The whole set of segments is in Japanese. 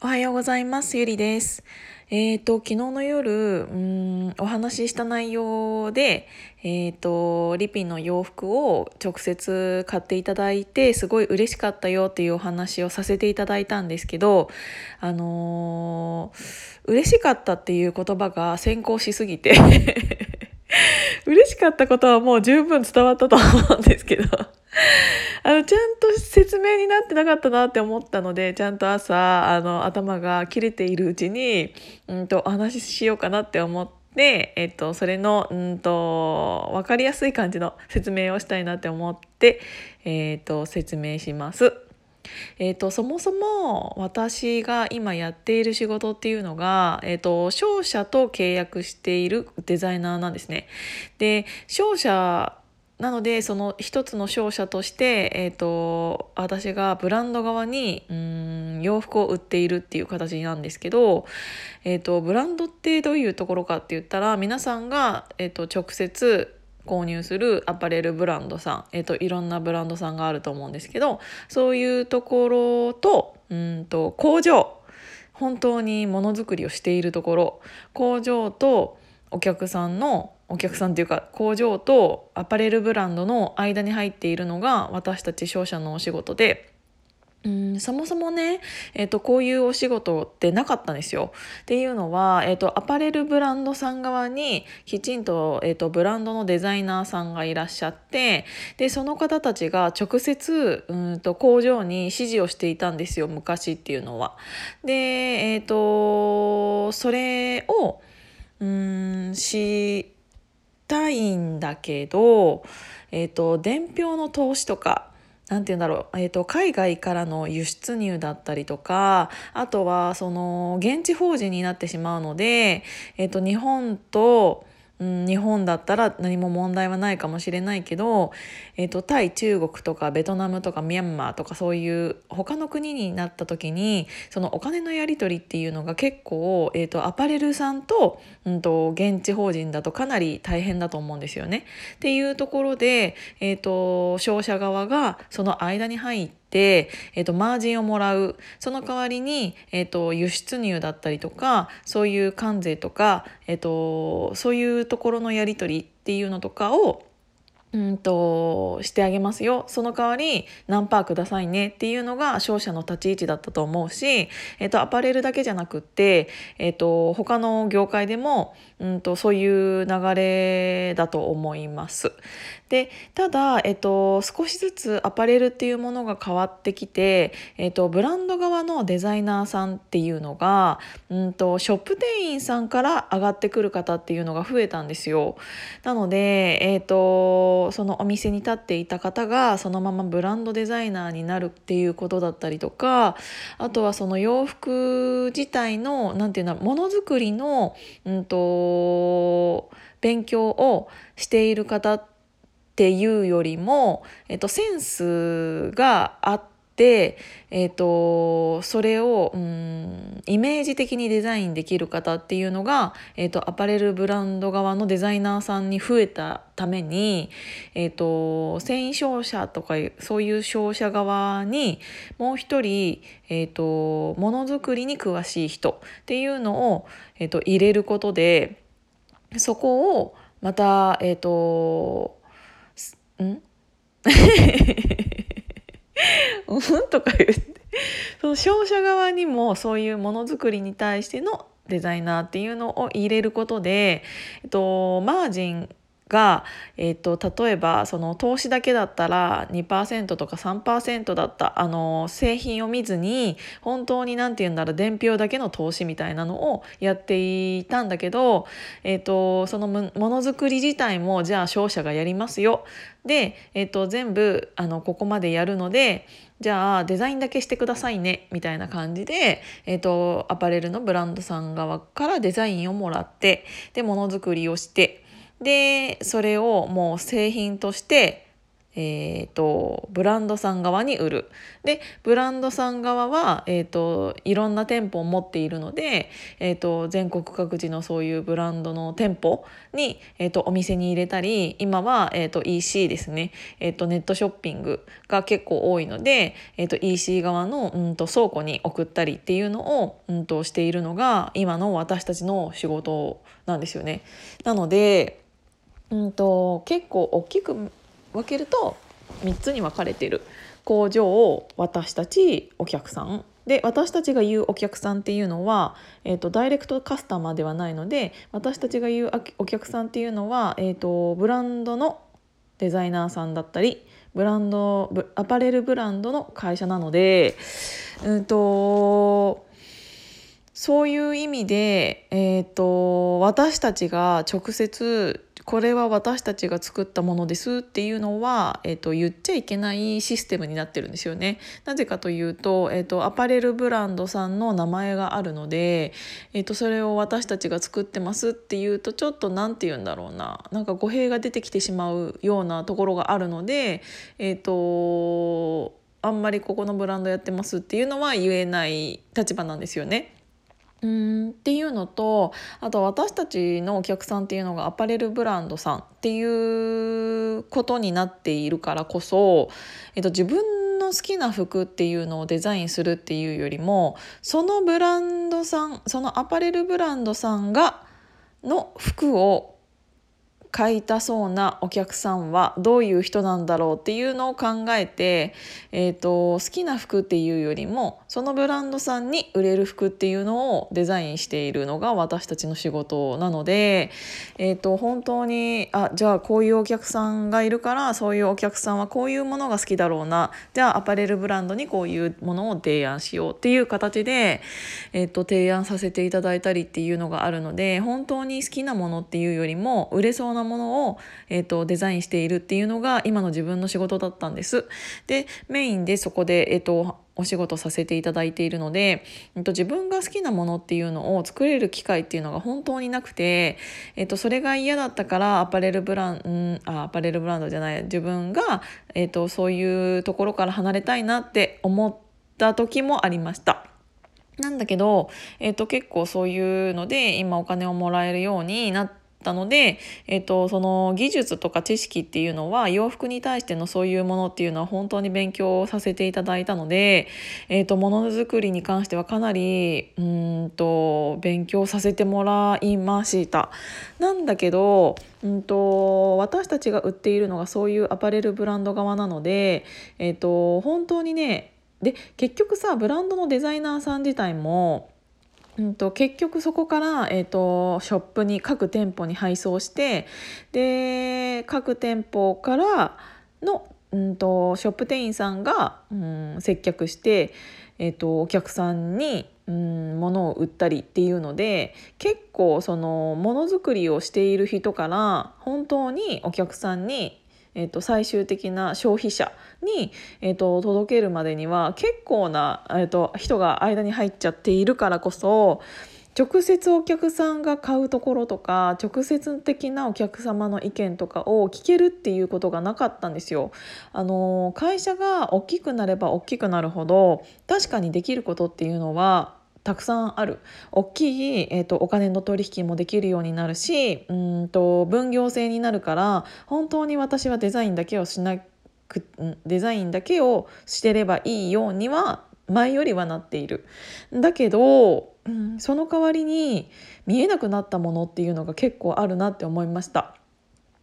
おはようございます。ゆりです。えっ、と、昨日の夜、うん、お話しした内容で、えっ、と、リピの洋服を直接買っていただいて、すごい嬉しかったよっていうお話をさせていただいたんですけど、あのー嬉しかったっていう言葉が先行しすぎて、嬉しかったことはもう十分伝わったと思うんですけど、あの、ちゃんと説明になってなかったなって思ったので、ちゃんと朝、あの、頭が切れているうちに、うんと、お話ししようかなって思って、えっと、それの、うんと、わかりやすい感じの説明をしたいなって思って、えっと、説明します。えー、とそもそも私が今やっている仕事っていうのが、えー、と商社と契約しているデザイナーなんですね。で商社なのでその一つの商社として、えー、と私がブランド側にうん洋服を売っているっていう形なんですけど、えー、とブランドってどういうところかって言ったら皆さんが、えー、と直接購入するアパレルブランドさん、えー、といろんなブランドさんがあると思うんですけどそういうところとうんと工場本当にものづくりをしているところ工場とお客さんのお客さんっていうか工場とアパレルブランドの間に入っているのが私たち商社のお仕事で。うんそもそもね、えー、とこういうお仕事ってなかったんですよ。っていうのは、えー、とアパレルブランドさん側にきちんと,、えー、とブランドのデザイナーさんがいらっしゃってでその方たちが直接うんと工場に指示をしていたんですよ昔っていうのは。で、えー、とそれをうんしたいんだけど、えー、と伝票の投資とか何て言うんだろう、えーと、海外からの輸出入だったりとかあとはその現地法人になってしまうので、えーと、日本と、うん、日本だったら何も問題はないかもしれないけど、えーと、タイ中国とかベトナムとかミャンマーとかそういう他の国になった時にそのお金のやり取りっていうのが結構、えー、とアパレルさんと,、うん、と現地法人だとかなり大変だと思うんですよね。っていうところで、えー、と商社側がその間に入ってえー、とマージンをもらう。その代わりに、えー、と輸出入だったりとかそういう関税とか、えー、とそういうところのやり取りっていうのとかをうんとしてあげますよその代わり何パーくださいねっていうのが商社の立ち位置だったと思うし、えー、とアパレルだけじゃなくって、えー、と他の業界でもうんとそういう流れだと思います。でただ、えっと、少しずつアパレルっていうものが変わってきて、えっと、ブランド側のデザイナーさんっていうのが、うんと、ショップ店員さんから上がってくる方っていうのが増えたんですよ。なので、えっと、そのお店に立っていた方がそのままブランドデザイナーになるっていうことだったりとかあとはその洋服自体の何て言うんだものづくりの、うんと、勉強をしている方っていうよりも、えっと、センスがあって、えっと、それを、うん、イメージ的にデザインできる方っていうのが、えっと、アパレルブランド側のデザイナーさんに増えたために、えっと、繊維商社とかそういう商社側にもう一人、えっと、ものづくりに詳しい人っていうのを、えっと、入れることでそこをまた、えっと、ん？うんとか言って。その商社側にもそういうものづくりに対してのデザイナーっていうのを入れることで、えっと、マージンが、えーと、例えばその投資だけだったら2%とか3%だったあの製品を見ずに本当に何て言うんだろう伝票だけの投資みたいなのをやっていたんだけど、えーと、そのものづくり自体もじゃあ商社がやりますよで、えーと、全部あのここまでやるのでじゃあデザインだけしてくださいねみたいな感じで、えー、とアパレルのブランドさん側からデザインをもらってでものづくりをして。でそれをもう製品としてえーと、ブランドさん側に売るでブランドさん側は、えーと、いろんな店舗を持っているので、えーと、全国各地のそういうブランドの店舗に、えー、とお店に入れたり今は、えー、と EC ですね、えー、とネットショッピングが結構多いので、えー、と EC 側の、うん、と倉庫に送ったりっていうのを、うん、としているのが今の私たちの仕事なんですよね。なのでうんと結構大きく分けると3つに分かれてる。工場を私たちお客さん。で私たちが言うお客さんっていうのは、えーと、ダイレクトカスタマーではないので私たちが言うお客さんっていうのは、えーと、ブランドのデザイナーさんだったりブランドアパレルブランドの会社なので、うんとそういう意味で、えーと私たちが直接これは私たちが作ったものですっていうのは、えーと、言っちゃいけないシステムになってるんですよね。なぜかというと,、えーと、アパレルブランドさんの名前があるので、えーと、それを私たちが作ってますっていうとちょっと何て言うんだろうななんか語弊が出てきてしまうようなところがあるので、えー、とあんまりここのブランドやってますっていうのは言えない立場なんですよね。うん。っていうのとあと私たちのお客さんっていうのがアパレルブランドさんっていうことになっているからこそ、えっと、自分の好きな服っていうのをデザインするっていうよりもそのブランドさんそのアパレルブランドさんがの服を買いたそうなお客さんはどういう人なんだろうっていうのを考えて、えーと、好きな服っていうよりもそのブランドさんに売れる服っていうのをデザインしているのが私たちの仕事なので、えーと、本当にあじゃあこういうお客さんがいるからそういうお客さんはこういうものが好きだろうなじゃあアパレルブランドにこういうものを提案しようっていう形で、えーと提案させていただいたりっていうのがあるので本当に好きなものっていうよりも売れそうななものを、えーと、デザインしているっていうのが今の自分の仕事だったんです。でメインでそこで、えーと、お仕事させていただいているので、えっと、自分が好きなものっていうのを作れる機会っていうのが本当になくて、えっと、それが嫌だったからアパレルブランあアパレルブランドじゃない自分が、えっと、そういうところから離れたいなって思った時もありました。なんだけど、えっと、結構そういうので今お金をもらえるようになってたので、えーと、その技術とか知識っていうのは洋服に対してのそういうものっていうのは本当に勉強させていただいたので、えーと、ものづくりに関してはかなりうんと勉強させてもらいました。なんだけどうんと私たちが売っているのがそういうアパレルブランド側なので、えーと本当にねで結局さブランドのデザイナーさん自体もうんと、結局そこから、えーと、ショップに各店舗に配送してで各店舗からの、うんと、ショップ店員さんが、うん、接客して、えーと、お客さんに、うん、物を売ったりっていうので結構そのものづくりをしている人から本当にお客さんにえーと、最終的な消費者に、えーと、届けるまでには結構な、えーと、人が間に入っちゃっているからこそ直接お客さんが買うところとか直接的なお客様の意見とかを聞けるっていうことがなかったんですよ。あの会社が大きくなれば大きくなるほど確かにできることっていうのはたくさんある大きい、えーと、お金の取引もできるようになるしうんと分業制になるから本当に私はデザインだけをしなくデザインだけをしてればいいようには前よりはなっている。だけど、うん、その代わりに見えなくなったものっていうのが結構あるなって思いました。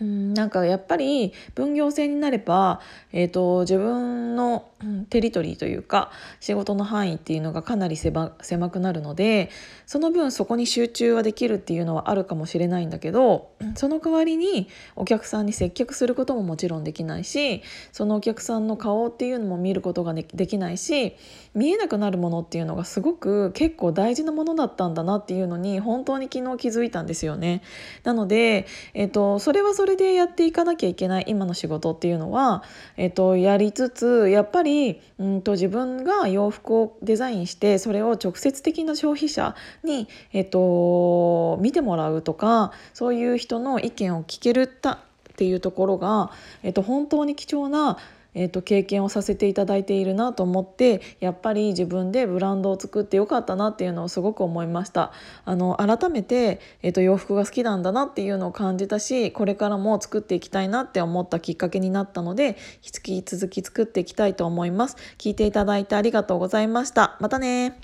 うんなんかやっぱり分業制になれば、えーと、自分のテリトリーというか仕事の範囲っていうのがかなり狭くなるのでその分そこに集中はできるっていうのはあるかもしれないんだけどその代わりにお客さんに接客することももちろんできないしそのお客さんの顔っていうのも見ることができないし見えなくなるものっていうのがすごく結構大事なものだったんだなっていうのに本当に昨日気づいたんですよね。なので、えーと、それはそれそれでやっていかなきゃいけない今の仕事っていうのは、えっと、やりつつやっぱりうんと自分が洋服をデザインしてそれを直接的な消費者に、えっと、見てもらうとかそういう人の意見を聞けるたっていうところが、えっと、本当に貴重なえーと、経験をさせていただいているなと思ってやっぱり自分でブランドを作ってよかったなっていうのをすごく思いました。あの改めて、えーと、洋服が好きなんだなっていうのを感じたしこれからも作っていきたいなって思ったきっかけになったので引き続き作っていきたいと思います。聞いていただいてありがとうございました。またね